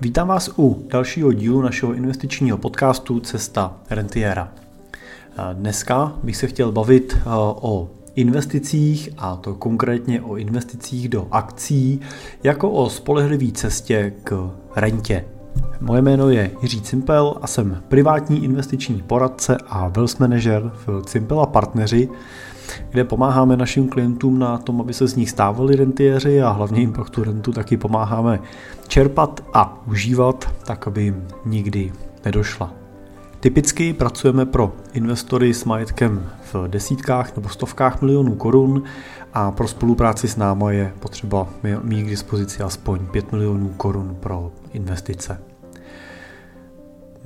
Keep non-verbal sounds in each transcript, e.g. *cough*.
Vítám vás u dalšího dílu našeho investičního podcastu Cesta rentiera. Dneska bych se chtěl bavit o investicích a to konkrétně o investicích do akcí jako o spolehlivý cestě k rentě. Moje jméno je Jiří Cimpel a jsem privátní investiční poradce a wealth manager v Cimpel a partneři, kde pomáháme našim klientům na tom, aby se z nich stávali rentiéři a hlavně jim pak tu rentu taky pomáháme čerpat a užívat, tak aby jim nikdy nedošla. Typicky pracujeme pro investory s majetkem v desítkách nebo stovkách milionů korun a pro spolupráci s náma je potřeba mít k dispozici aspoň 5 milionů korun pro investice.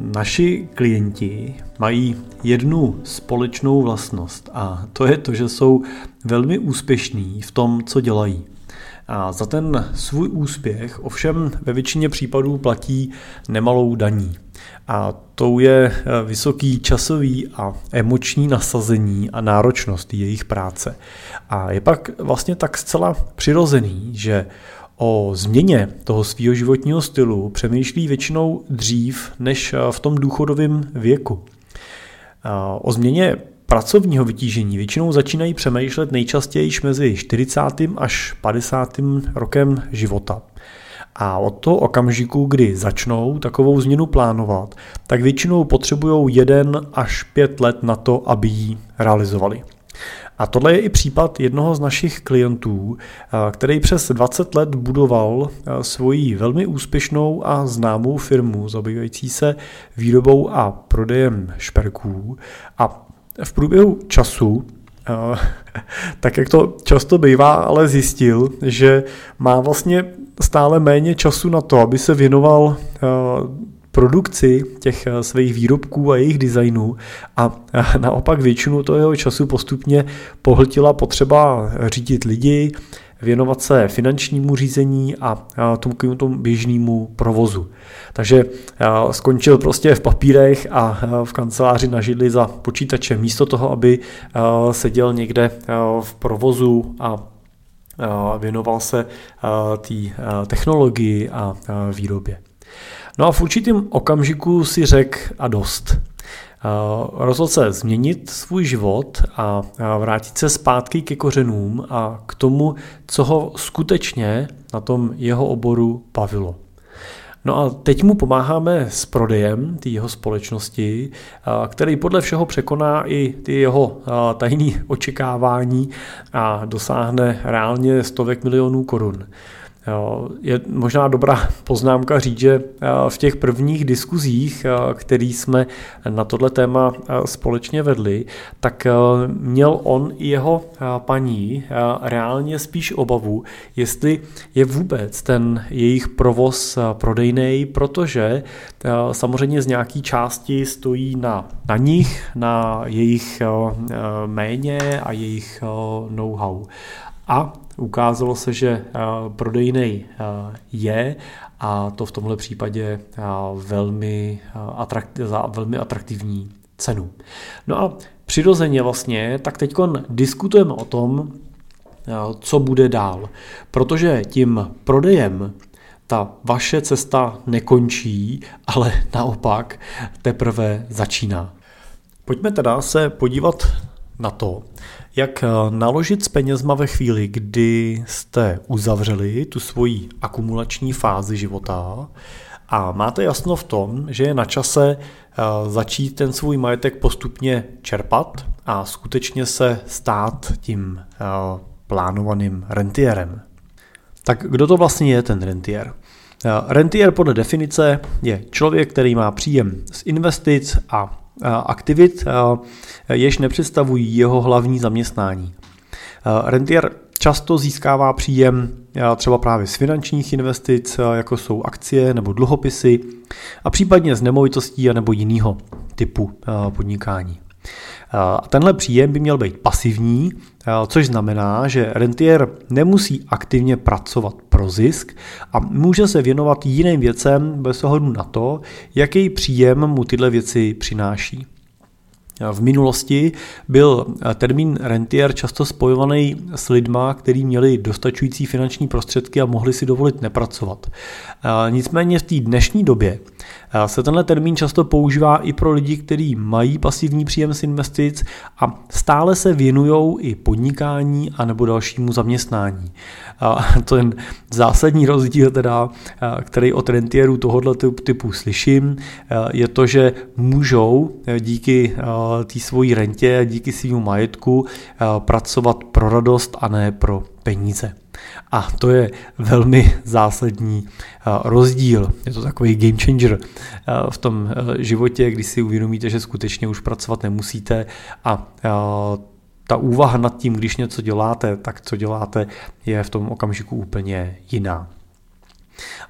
Naši klienti mají jednu společnou vlastnost a to je to, že jsou velmi úspěšní v tom, co dělají. A za ten svůj úspěch ovšem ve většině případů platí nemalou daní. A tou je vysoký časový a emoční nasazení a náročnost jejich práce. A je pak vlastně tak zcela přirozený, že o změně toho svého životního stylu přemýšlí většinou dřív než v tom důchodovém věku. O změně pracovního vytížení většinou začínají přemýšlet nejčastěji mezi 40. až 50. rokem života. A od toho okamžiku, kdy začnou takovou změnu plánovat, tak většinou potřebují jeden až pět let na to, aby ji realizovali. A tohle je i případ jednoho z našich klientů, který přes 20 let budoval svoji velmi úspěšnou a známou firmu zabývající se výrobou a prodejem šperků. A v průběhu času *laughs* tak jak to často bývá, ale zjistil, že má vlastně stále méně času na to, aby se věnoval produkci těch eh, svých výrobků a jejich designů a naopak většinu toho jeho času postupně pohltila potřeba řídit lidi, věnovat se finančnímu řízení a tomu, tomu běžnému provozu. Takže skončil prostě v papírech a v kanceláři na židli za počítačem, místo toho, aby seděl někde v provozu a věnoval se té technologii a výrobě. No a v určitém okamžiku si řek a dost. Rozhodl se změnit svůj život a vrátit se zpátky ke kořenům a k tomu, co ho skutečně na tom jeho oboru bavilo. No a teď mu pomáháme s prodejem té jeho společnosti, který podle všeho překoná i ty jeho tajné očekávání a dosáhne reálně stovek milionů korun. Je možná dobrá *laughs* poznámka říct, že v těch prvních diskuzích, které jsme na tohle téma společně vedli, tak měl on i jeho paní reálně spíš obavu, jestli je vůbec ten jejich provoz prodejný, protože samozřejmě z nějaký části stojí na, na nich, na jejich méně a jejich know-how. A ukázalo se, že eh, prodejný eh, je a to v tomhle případě eh, velmi, za velmi atraktivní cenu. No a přirozeně vlastně, tak teď diskutujeme o tom, co bude dál. Protože tím prodejem ta vaše cesta nekončí, ale *laughs* naopak teprve začíná. Pojďme teda se podívat na to, jak eh, naložit s penězma ve chvíli, kdy jste uzavřeli tu svoji akumulační fázi života a máte jasno v tom, že je na čase eh, začít ten svůj majetek postupně čerpat a skutečně se stát tím eh, plánovaným rentierem. Tak kdo to vlastně je ten rentier? Rentier podle definice je člověk, který má příjem z investic a aktivit, jež nepředstavují jeho hlavní zaměstnání. Rentier často získává příjem třeba právě z finančních investic, jako jsou akcie nebo dluhopisy, a případně z nemovitostí nebo jiného typu podnikání. A tenhle příjem by měl být pasivní, což znamená, že rentier nemusí aktivně pracovat pro zisk a může se věnovat jiným věcem bez ohledu na to, jaký příjem mu tyhle věci přináší. V minulosti byl termín rentier často spojovaný s lidma, kteří měli dostačující finanční prostředky a mohli si dovolit nepracovat. Nicméně v té dnešní době se tenhle termín často používá i pro lidi, kteří mají pasivní příjem z investic a stále se věnují i podnikání a nebo dalšímu zaměstnání. A to je zásadní rozdíl, teda, který od rentierů tohoto typu slyším, je to, že můžou díky té svojí rentě díky svým majetku pracovat pro radost a ne pro peníze. A to je velmi zásadní rozdíl. Je to takový game changer v tom životě, když si uvědomíte, že skutečně už pracovat nemusíte a ta úvaha nad tím, když něco děláte, tak co děláte, je v tom okamžiku úplně jiná.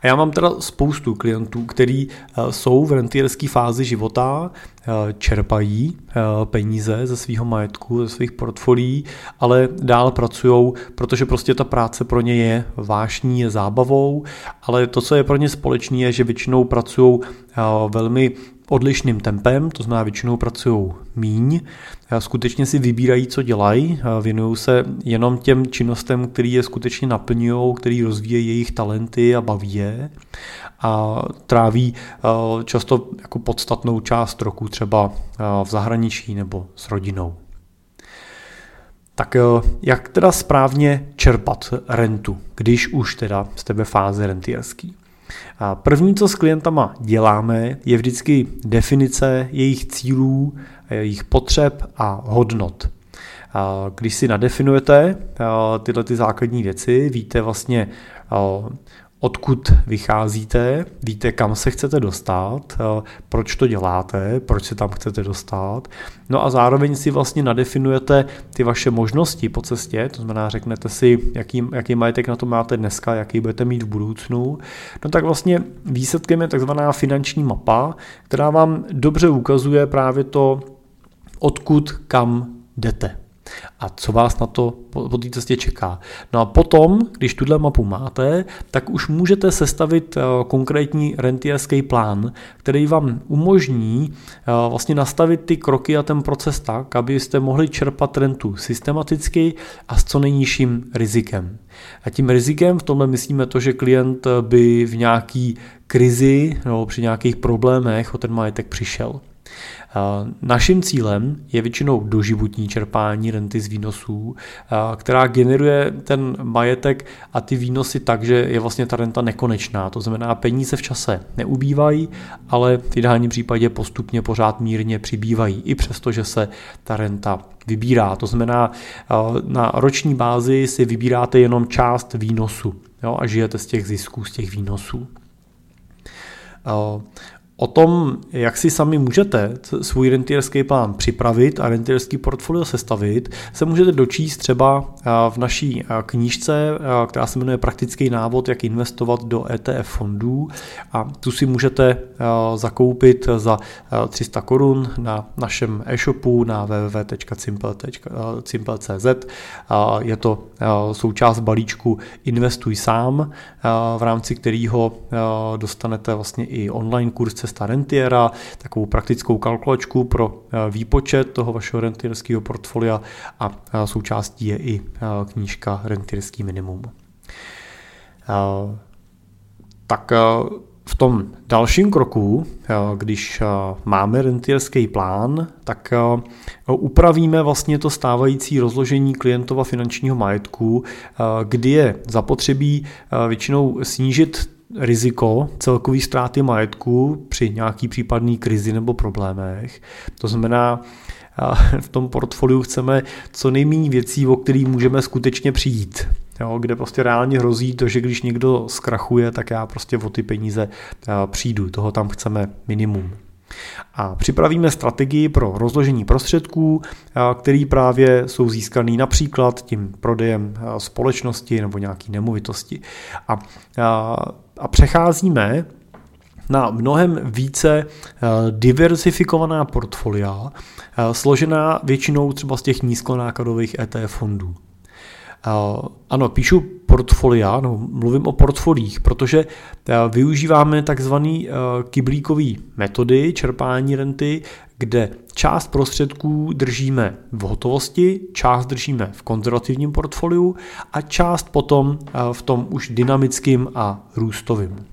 A já mám teda spoustu klientů, kteří eh, jsou v rentierské fázi života, eh, čerpají eh, peníze ze svého majetku, ze svých portfolií, ale dál pracují, protože prostě ta práce pro ně je vášní, je zábavou, ale to, co je pro ně společné, je, že většinou pracují velmi odlišným tempem, to znamená většinou pracují míň, skutečně si vybírají, co dělají, věnují se jenom těm činnostem, které je skutečně naplňují, který rozvíjejí jejich talenty a baví je a tráví často jako podstatnou část roku třeba v zahraničí nebo s rodinou. Tak jak teda správně čerpat rentu, když už teda jste ve fázi rentierský? A první, co s klientama děláme, je vždycky definice jejich cílů, jejich potřeb a hodnot. Když si nadefinujete tyhle ty základní věci, víte vlastně, odkud vycházíte, víte, kam se chcete dostat, eh, proč to děláte, proč se tam chcete dostat. No a zároveň si vlastně nadefinujete ty vaše možnosti po cestě, to znamená, řeknete si, jaký, jaký majetek na to máte dneska, jaký budete mít v budoucnu. No tak vlastně výsledkem je takzvaná finanční mapa, která vám dobře ukazuje právě to, odkud kam jdete a co vás na to po, té cestě čeká. No a potom, když tuhle mapu máte, tak už můžete sestavit eh, konkrétní rentierský plán, který vám umožní eh, vlastně nastavit ty kroky a ten proces tak, abyste mohli čerpat rentu systematicky a s co nejnižším rizikem. A tím rizikem v tomhle myslíme to, že klient by v nějaký krizi nebo při nějakých problémech o ten majetek přišel. Naším cílem je většinou doživotní čerpání renty z výnosů, která generuje ten majetek a ty výnosy tak, že je vlastně ta renta nekonečná. To znamená, peníze v čase neubývají, ale v ideálním případě postupně pořád mírně přibývají, i přesto, že se ta renta vybírá. To znamená, na roční bázi si vybíráte jenom část výnosu jo, a žijete z těch zisků, z těch výnosů. O tom, jak si sami můžete svůj rentierský plán připravit a rentierský portfolio sestavit, se můžete dočíst třeba v naší knížce, která se jmenuje Praktický návod, jak investovat do ETF fondů a tu si můžete zakoupit za 300 korun na našem e-shopu na www.simple.cz. Je to součást balíčku Investuj sám, v rámci kterého dostanete vlastně i online kurz cesta rentiera, takovou praktickou kalkulačku pro eh, výpočet toho vašeho rentierského portfolia a eh, součástí je i eh, knížka Rentierský minimum. Tak v tom dalším kroku, když máme rentierský plán, tak upravíme vlastně to stávající rozložení klientova finančního majetku, kdy je zapotřebí většinou snížit riziko celkový ztráty majetku při nějaký případný krizi nebo problémech. To znamená, v tom portfoliu chceme co nejméně věcí, o kterých můžeme skutečně přijít. Jo, kde prostě reálně hrozí to, že když někdo zkrachuje, tak já prostě o ty peníze přijdu. Toho tam chceme minimum. A připravíme strategii pro rozložení prostředků, které právě jsou získané například tím prodejem společnosti nebo nějaký nemovitosti. A, a, přecházíme na mnohem více diversifikovaná portfolia, složená většinou třeba z těch nízkonákladových ETF fondů. Ano, píšu portfolia, no, mluvím o portfolích, protože využíváme takzvaný kyblíkový metody čerpání renty, kde část prostředků držíme v hotovosti, část držíme v konzervativním portfoliu a část potom v tom už dynamickým a růstovým.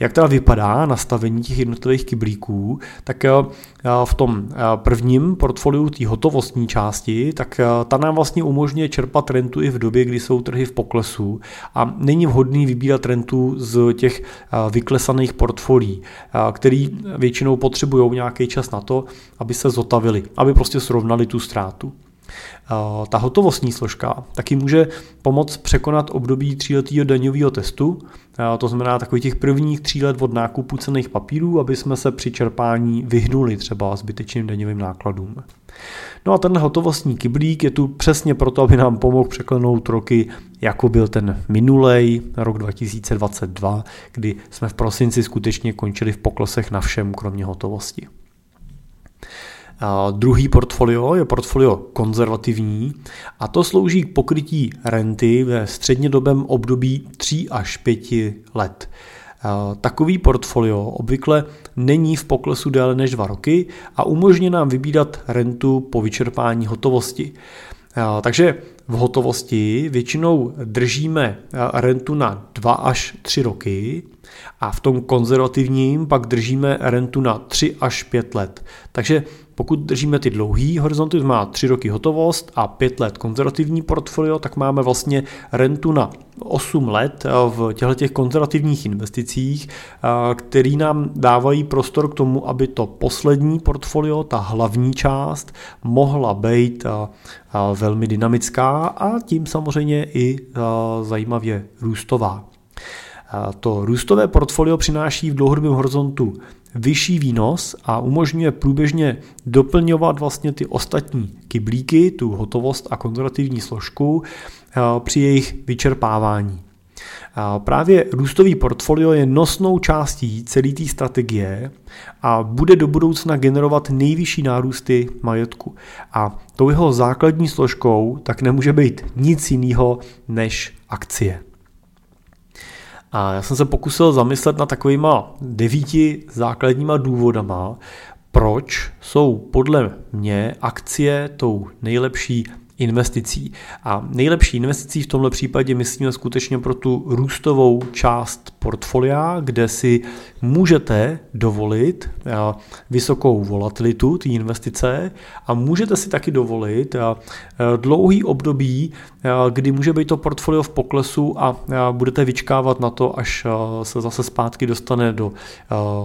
Jak teda vypadá nastavení těch jednotlivých kyblíků, tak eh, v tom eh, prvním portfoliu té hotovostní části, tak eh, ta nám vlastně umožňuje čerpat rentu i v době, kdy jsou trhy v poklesu a není vhodný vybírat rentu z těch vyklesaných portfolií, který většinou potřebují nějaký čas na to, aby se zotavili, aby prostě srovnali tu ztrátu. Ta hotovostní složka taky může pomoct překonat období tříletého daňového testu, to znamená takových těch prvních tří let od nákupu cených papírů, aby jsme se při čerpání vyhnuli třeba zbytečným daňovým nákladům. No a ten hotovostní kyblík je tu přesně proto, aby nám pomohl překlenout roky, jako byl ten minulej rok 2022, kdy jsme v prosinci skutečně končili v poklesech na všem, kromě hotovosti. Druhý portfolio je portfolio konzervativní a to slouží k pokrytí renty ve střednědobém období 3 až 5 let. Takový portfolio obvykle není v poklesu déle než 2 roky a umožní nám vybídat rentu po vyčerpání hotovosti. Takže v hotovosti většinou držíme rentu na 2 až 3 roky a v tom konzervativním pak držíme rentu na 3 až 5 let. Takže pokud držíme ty dlouhý horizonty, to má 3 roky hotovost a 5 let konzervativní portfolio, tak máme vlastně rentu na 8 let v těchto těch konzervativních investicích, který nám dávají prostor k tomu, aby to poslední portfolio, ta hlavní část, mohla být velmi dynamická a tím samozřejmě i zajímavě růstová. To růstové portfolio přináší v dlouhodobém horizontu vyšší výnos a umožňuje průběžně doplňovat vlastně ty ostatní kyblíky, tu hotovost a konzervativní složku eh, při jejich vyčerpávání. A právě růstový portfolio je nosnou částí celé té strategie a bude do budoucna generovat nejvyšší nárůsty majetku. A tou jeho základní složkou tak nemůže být nic jiného než akcie. A já jsem se pokusil zamyslet na takovýma devíti základníma důvodama, proč jsou podle mě akcie tou nejlepší investicí. A nejlepší investicí v tomto případě myslíme skutečně pro tu růstovou část portfolia, kde si můžete dovolit eh, vysokou volatilitu té investice a můžete si taky dovolit eh, dlouhý období, kdy může být to portfolio v poklesu a budete vyčkávat na to, až se zase zpátky dostane do,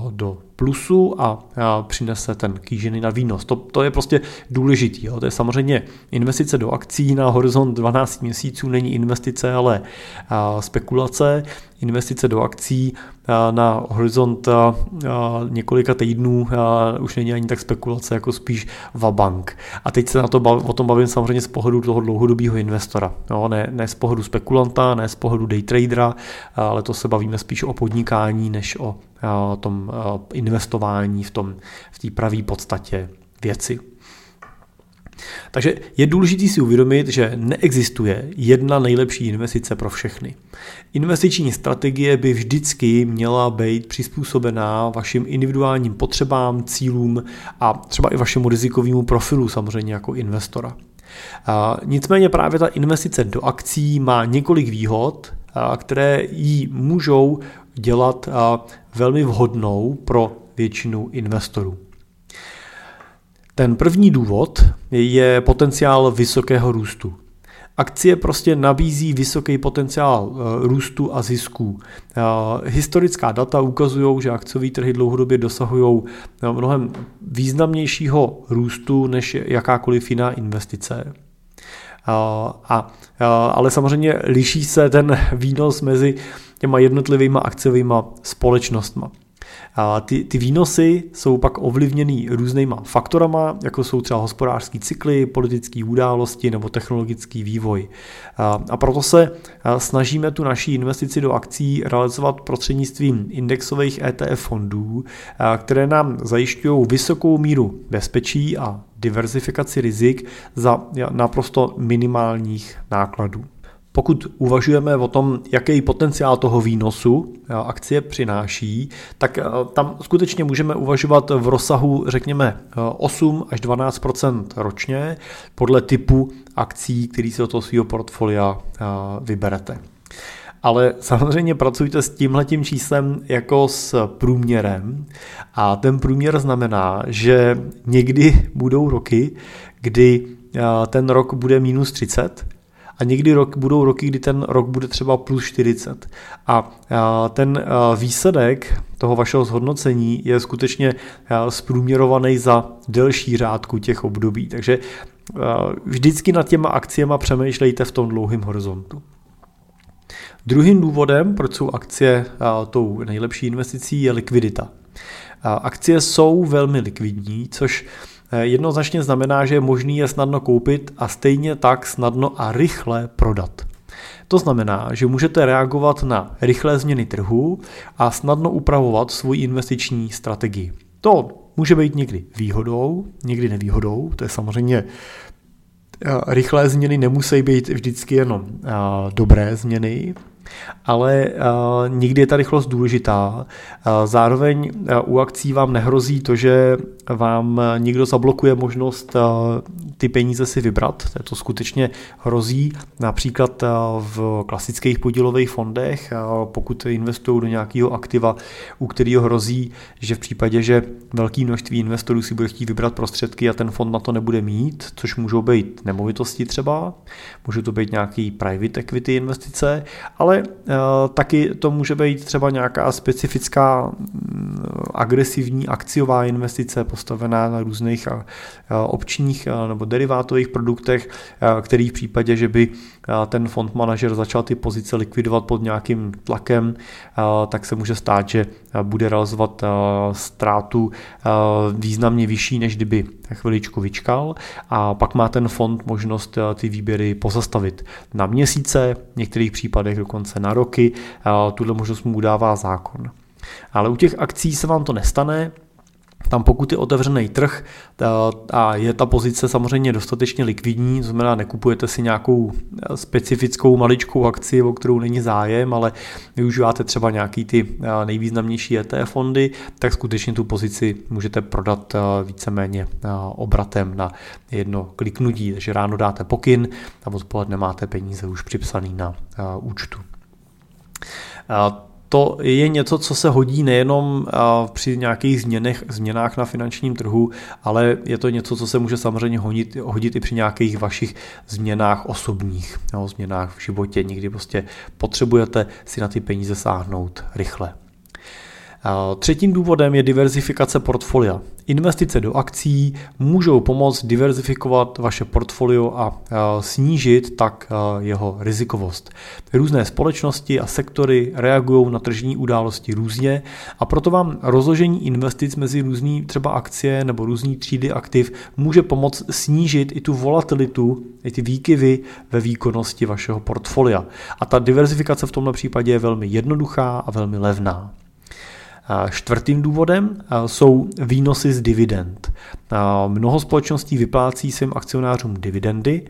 do plusu a, přinese ten kýžený na výnos. To, to je prostě důležitý. Jo. To je samozřejmě investice do akcí na horizont 12 měsíců, není investice, ale spekulace investice do akcí na horizont několika týdnů už není ani tak spekulace, jako spíš vabank. A teď se na to bav, o tom bavím samozřejmě z pohledu toho dlouhodobého investora. No, ne, ne z pohledu spekulanta, ne z pohledu day tradera, ale to se bavíme spíš o podnikání, než o tom investování v té v pravé podstatě věci. Takže je důležité si uvědomit, že neexistuje jedna nejlepší investice pro všechny. Investiční strategie by vždycky měla být přizpůsobená vašim individuálním potřebám, cílům a třeba i vašemu rizikovému profilu samozřejmě jako investora. Nicméně právě ta investice do akcí má několik výhod, které ji můžou dělat velmi vhodnou pro většinu investorů. Ten první důvod je potenciál vysokého růstu. Akcie prostě nabízí vysoký potenciál eh, růstu a zisků. Eh, historická data ukazují, že akciové trhy dlouhodobě dosahují eh, mnohem významnějšího růstu než jakákoliv jiná investice. A, ale samozřejmě liší se ten *laughs* výnos mezi těma jednotlivými akciovými společnostmi. A ty, ty výnosy jsou pak ovlivněny různýma faktorama, jako jsou třeba hospodářský cykly, politické události nebo technologický vývoj. A, a proto se snažíme tu naší investici do akcí realizovat prostřednictvím indexových ETF fondů, které nám zajišťují vysokou míru bezpečí a diverzifikaci rizik za naprosto minimálních nákladů. Pokud uvažujeme o tom, jaký potenciál toho výnosu akcie přináší, tak tam skutečně můžeme uvažovat v rozsahu, řekněme, 8 až 12% ročně podle typu akcí, který si do toho svého portfolia vyberete. Ale samozřejmě pracujte s tímhletím číslem jako s průměrem a ten průměr znamená, že někdy budou roky, kdy ten rok bude minus 30 a někdy rok, budou roky, kdy ten rok bude třeba plus 40. A ten výsledek toho vašeho zhodnocení je skutečně zprůměrovaný za delší řádku těch období. Takže vždycky nad těma akciemi přemýšlejte v tom dlouhém horizontu. Druhým důvodem, proč jsou akcie tou nejlepší investicí, je likvidita. Akcie jsou velmi likvidní, což jednoznačně znamená, že je možný je snadno koupit a stejně tak snadno a rychle prodat. To znamená, že můžete reagovat na rychlé změny trhu a snadno upravovat svoji investiční strategii. To může být někdy výhodou, někdy nevýhodou, to je samozřejmě e, rychlé změny nemusí být vždycky jenom e, dobré změny, ale uh, někdy je ta rychlost důležitá. Uh, zároveň uh, u akcí vám nehrozí to, že vám někdo zablokuje možnost uh, ty peníze si vybrat. To skutečně hrozí například uh, v klasických podílových fondech, uh, pokud investují do nějakého aktiva, u kterého hrozí, že v případě, že velké množství investorů si bude chtít vybrat prostředky a ten fond na to nebude mít, což můžou být nemovitosti třeba, můžou to být nějaký private equity investice, ale Eh, taky to může být třeba nějaká specifická mm, agresivní akciová investice postavená na různých eh, občních eh, nebo derivátových produktech, který v případě, že by ten fond manažer začal ty pozice likvidovat pod nějakým tlakem, tak se může stát, že bude realizovat ztrátu významně vyšší, než kdyby chviličku vyčkal a pak má ten fond možnost ty výběry pozastavit na měsíce, v některých případech dokonce na roky. Tuhle možnost mu dává zákon. Ale u těch akcí se vám to nestane, tam pokud je otevřený trh a je ta pozice samozřejmě dostatečně likvidní, to znamená nekupujete si nějakou eh, specifickou maličkou akci, o kterou není zájem, ale využíváte třeba nějaký ty eh, nejvýznamnější ETF fondy, tak skutečně tu pozici můžete prodat eh, víceméně obratem na jedno kliknutí. Takže ráno dáte pokyn a odpoledne máte peníze už připsaný na účtu to je něco, co se hodí nejenom při nějakých změnech, změnách na finančním trhu, ale je to něco, co se může samozřejmě hodit, hodit i při nějakých vašich změnách osobních, jo, změnách v životě. Někdy prostě potřebujete si na ty peníze sáhnout rychle. Třetím důvodem je diverzifikace portfolia. Investice do akcí můžou pomoct diverzifikovat vaše portfolio a snížit tak jeho rizikovost. Různé společnosti a sektory reagují na tržní události různě a proto vám rozložení investic mezi různý třeba akcie nebo různý třídy aktiv může pomoct snížit i tu volatilitu, i ty výkyvy ve výkonnosti vašeho portfolia. A ta diverzifikace v tomto případě je velmi jednoduchá a velmi levná. Čtvrtým důvodem jsou výnosy z dividend. Mnoho společností vyplácí svým akcionářům dividendy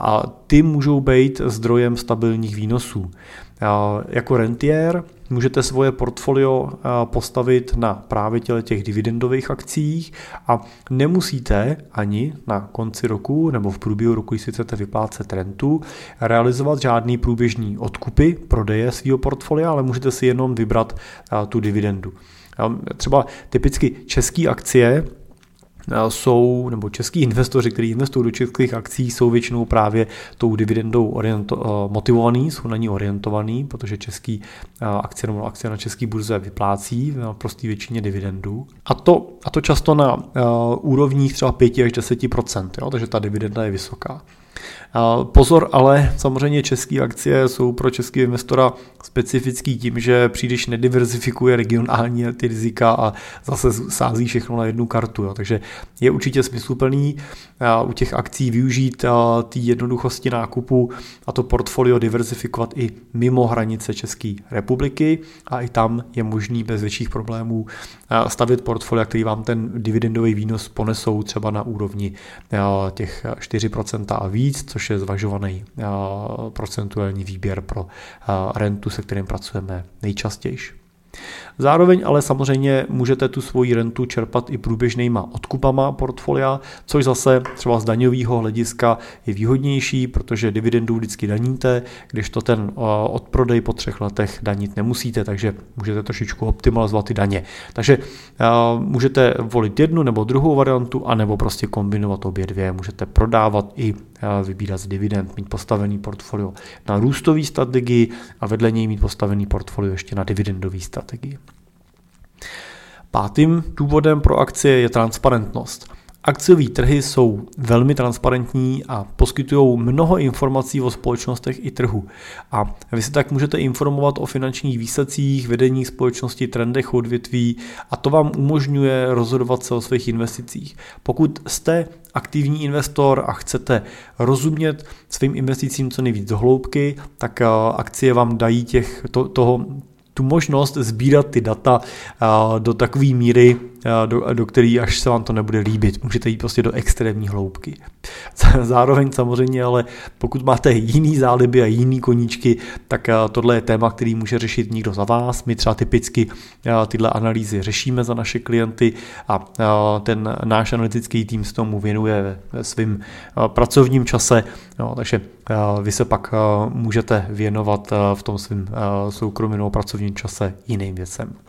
a ty můžou být zdrojem stabilních výnosů. Jako rentier můžete svoje portfolio postavit na právě těle těch dividendových akcích a nemusíte ani na konci roku nebo v průběhu roku, když si chcete vyplácet rentu, realizovat žádný průběžný odkupy, prodeje svého portfolia, ale můžete si jenom vybrat tu dividendu. Třeba typicky české akcie jsou, nebo český investoři, kteří investují do českých akcí, jsou většinou právě tou dividendou oriento, eh, motivovaný, jsou na ní orientovaný, protože český eh, akcie nebo akcie na český burze vyplácí v prostý většině dividendů. A to, a to často na úrovních třeba 5 až 10 jo, takže ta dividenda je vysoká. Pozor, ale samozřejmě české akcie jsou pro český investora specifický tím, že příliš nediverzifikuje regionální ty rizika a zase sází všechno na jednu kartu. Jo. Takže je určitě smysluplný u těch akcí využít ty jednoduchosti nákupu a to portfolio diverzifikovat i mimo hranice České republiky a i tam je možný bez větších problémů stavit portfolia, který vám ten dividendový výnos ponesou třeba na úrovni těch 4% a víc víc, což je zvažovaný procentuální výběr pro rentu, se kterým pracujeme nejčastěji. Zároveň ale samozřejmě můžete tu svoji rentu čerpat i průběžnýma odkupama portfolia, což zase třeba z daňového hlediska je výhodnější, protože dividendu vždycky daníte, když to ten odprodej po třech letech danit nemusíte, takže můžete trošičku optimalizovat ty daně. Takže můžete volit jednu nebo druhou variantu, anebo prostě kombinovat obě dvě. Můžete prodávat i vybírat z dividend, mít postavený portfolio na růstový strategii a vedle něj mít postavený portfolio ještě na dividendový strategii. Pátým důvodem pro akcie je transparentnost. Akciové trhy jsou velmi transparentní a poskytují mnoho informací o společnostech i trhu. A vy si tak můžete informovat o finančních výsledcích, vedení společnosti, trendech odvětví a to vám umožňuje rozhodovat se o svých investicích. Pokud jste aktivní investor a chcete rozumět svým investicím co nejvíc do hloubky, tak eh, akcie vám dají těch, to, toho, tu možnost sbírat ty data do takové míry, do, do který až se vám to nebude líbit. Můžete jít prostě do extrémní hloubky. *laughs* Zároveň samozřejmě, ale pokud máte jiný záliby a jiný koníčky, tak tohle je téma, který může řešit někdo za vás. My třeba typicky tyhle analýzy řešíme za naše klienty a ten náš analytický tým se tomu věnuje ve svým pracovním čase, no, takže vy se pak můžete věnovat v tom svém soukromém pracovním čase jiným věcem.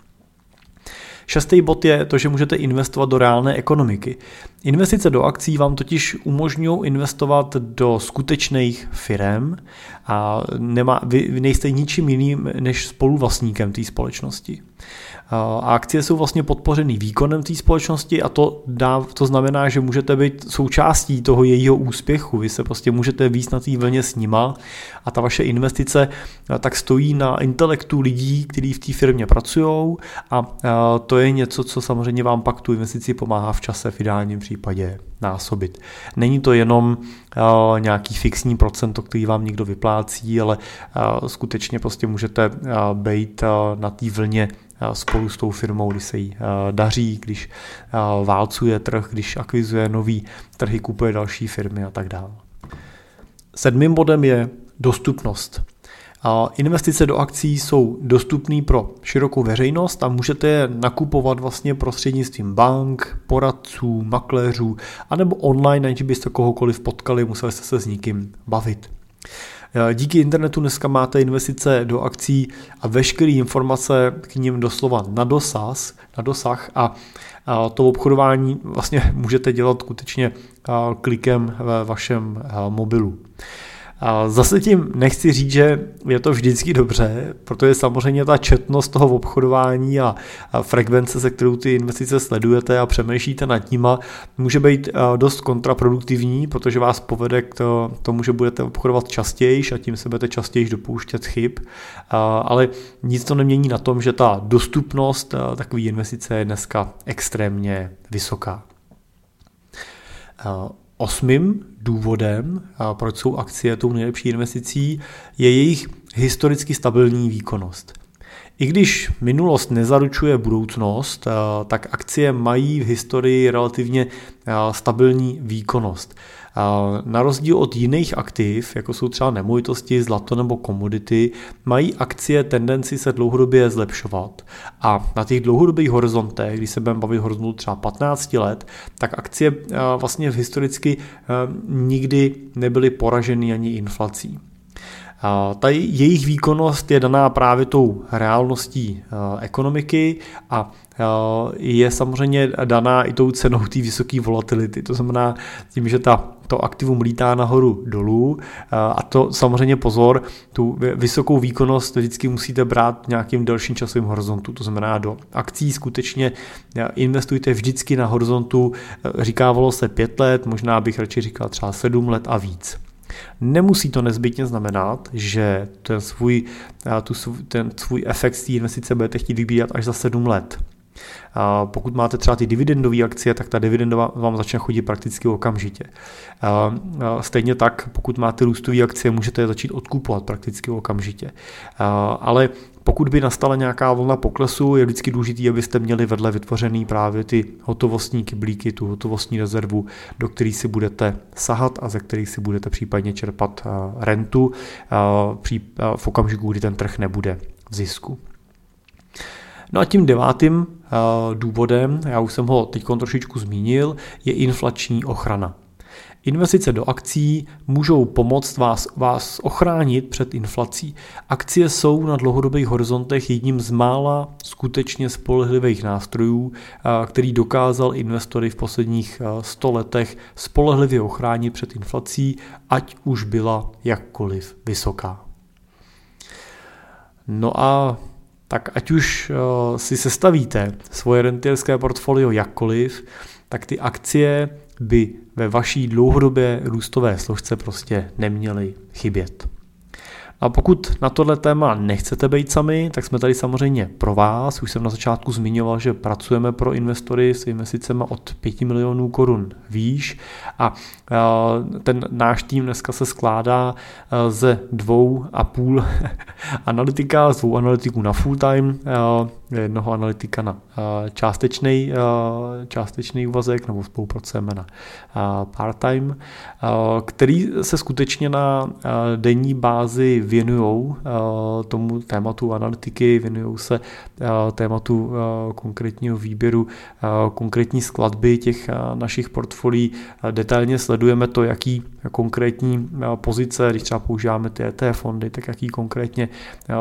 Šestý bod je to, že můžete investovat do reálné ekonomiky. Investice do akcí vám totiž umožňují investovat do skutečných firm a nemá, vy nejste ničím jiným než spoluvlastníkem té společnosti. A akcie jsou vlastně podpořeny výkonem té společnosti a to, dá, to znamená, že můžete být součástí toho jejího úspěchu. Vy se prostě můžete víc na té vlně s nima a ta vaše investice tak stojí na intelektu lidí, kteří v té firmě pracují a to je něco, co samozřejmě vám pak tu investici pomáhá v čase v ideálním případě násobit. Není to jenom nějaký fixní procento, který vám někdo vyplácí, ale skutečně prostě můžete být na té vlně spolu s tou firmou, když se jí daří, když válcuje trh, když akvizuje nový trhy, kupuje další firmy a tak dále. Sedmým bodem je dostupnost. Investice do akcí jsou dostupné pro širokou veřejnost a můžete je nakupovat vlastně prostřednictvím bank, poradců, makléřů, anebo online, aniž byste kohokoliv potkali, museli jste se s nikým bavit. Eh, díky internetu dneska máte investice do akcí a veškeré informace k ním doslova na dosah, na dosah a to obchodování vlastně *laughs* můžete dělat skutečně eh, klikem ve vašem eh, mobilu. A zase tím nechci říct, že je to vždycky dobře, protože samozřejmě ta četnost toho obchodování a, frekvence, se kterou ty investice sledujete a přemýšlíte nad nima, může být dost kontraproduktivní, protože vás povede k tomu, že budete obchodovat častěji a tím se budete častěji dopouštět chyb. Ale nic to nemění na tom, že ta dostupnost takové investice je dneska extrémně vysoká. Osmým důvodem, proč jsou akcie tou nejlepší investicí, je jejich historicky stabilní výkonnost. I když minulost nezaručuje budoucnost, tak akcie mají v historii relativně stabilní výkonnost. Na rozdíl od jiných aktiv, jako jsou třeba nemovitosti, zlato nebo komodity, mají akcie tendenci se dlouhodobě zlepšovat. A na těch dlouhodobých horizontech, když se budeme bavit horizontu třeba 15 let, tak akcie vlastně historicky nikdy nebyly poraženy ani inflací. Ta jejich výkonnost je daná právě tou reálností ekonomiky a je samozřejmě daná i tou cenou té vysoké volatility. To znamená tím, že ta, to aktivum lítá nahoru dolů a to samozřejmě pozor, tu vysokou výkonnost vždycky musíte brát nějakým delším časovým horizontu, to znamená do akcí skutečně investujte vždycky na horizontu, říkávalo se pět let, možná bych radši říkal třeba sedm let a víc. Nemusí to nezbytně znamenat, že ten svůj, tu, ten svůj efekt z té investice budete chtít vybírat až za sedm let. Pokud máte třeba ty dividendové akcie, tak ta dividenda vám začne chodit prakticky okamžitě. Stejně tak, pokud máte růstové akcie, můžete je začít odkupovat prakticky okamžitě. Ale pokud by nastala nějaká vlna poklesu, je vždycky důležité, abyste měli vedle vytvořený právě ty hotovostní kyblíky, tu hotovostní rezervu, do které si budete sahat a ze kterých si budete případně čerpat rentu v okamžiku, kdy ten trh nebude v zisku. No a tím devátým důvodem, já už jsem ho teď trošičku zmínil, je inflační ochrana. Investice do akcí můžou pomoct vás, vás ochránit před inflací. Akcie jsou na dlouhodobých horizontech jedním z mála skutečně spolehlivých nástrojů, který dokázal investory v posledních 100 letech spolehlivě ochránit před inflací, ať už byla jakkoliv vysoká. No a tak ať už si sestavíte svoje rentierské portfolio jakkoliv, tak ty akcie by ve vaší dlouhodobé růstové složce prostě neměly chybět. A pokud na tohle téma nechcete být sami, tak jsme tady samozřejmě pro vás. Už jsem na začátku zmiňoval, že pracujeme pro investory s investicemi od 5 milionů korun výš a ten náš tým dneska se skládá ze dvou a půl *laughs* analytika, z dvou analytiků na full time, jednoho analytika na částečný, částečný úvazek nebo spolupracujeme na part-time, který se skutečně na denní bázi věnují tomu tématu analytiky, věnují se tématu konkrétního výběru, konkrétní skladby těch našich portfolií, detailně sledujeme to, jaký konkrétní pozice, když třeba používáme ty ETF fondy, tak jaký konkrétně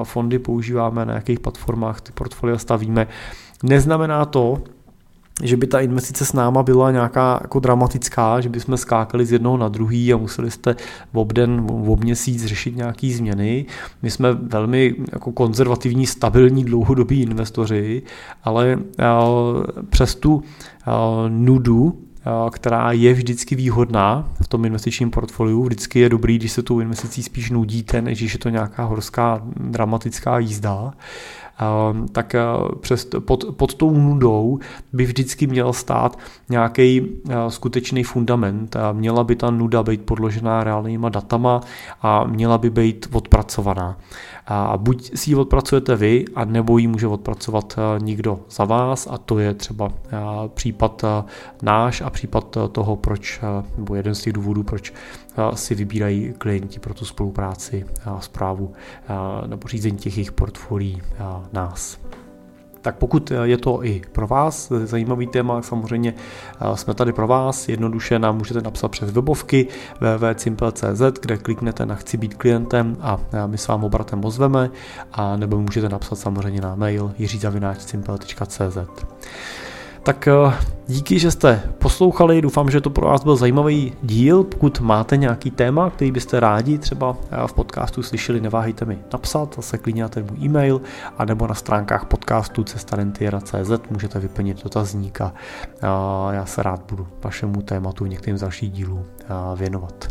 fondy používáme, na jakých platformách ty portfolia stavíme. Neznamená to, že by ta investice s náma byla nějaká jako dramatická, že bychom skákali z jednoho na druhý a museli jste v obden, v měsíc řešit nějaké změny. My jsme velmi jako konzervativní, stabilní, dlouhodobí investoři, ale přes tu nudu která je vždycky výhodná v tom investičním portfoliu. Vždycky je dobrý, když se tou investicí spíš nudíte, než když je to nějaká horská dramatická jízda. Ehm, tak eh, přes, pod, pod tou nudou by vždycky měl stát nějaký eh, skutečný fundament. Měla by ta nuda být podložená reálnýma datama a měla by být odpracovaná. A buď si ji odpracujete vy, a nebo ji může odpracovat eh, někdo za vás a to je třeba případ náš a případ toho, proč, nebo jeden z těch důvodů, proč si vybírají klienti pro tu spolupráci a zprávu nebo řízení těch jejich portfolií nás. Tak pokud je to i pro vás zajímavý téma, samozřejmě jsme tady pro vás. Jednoduše nám můžete napsat přes webovky www.simple.cz, kde kliknete na chci být klientem a my s vám obratem ozveme, a nebo můžete napsat samozřejmě na mail jiřizavináčsimple.cz. Tak eh, díky, že jste poslouchali, doufám, že to pro vás byl zajímavý díl. Pokud máte nějaký téma, který byste rádi třeba eh, v podcastu slyšeli, neváhejte mi napsat, zase klidně na ten můj e-mail, anebo na stránkách podcastu cestarentiera.cz můžete vyplnit dotazník a já se rád budu vašemu tématu v některým z dalších dílů věnovat.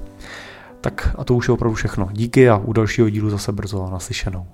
Tak a to už je opravdu všechno. Díky a u dalšího dílu zase brzo naslyšenou.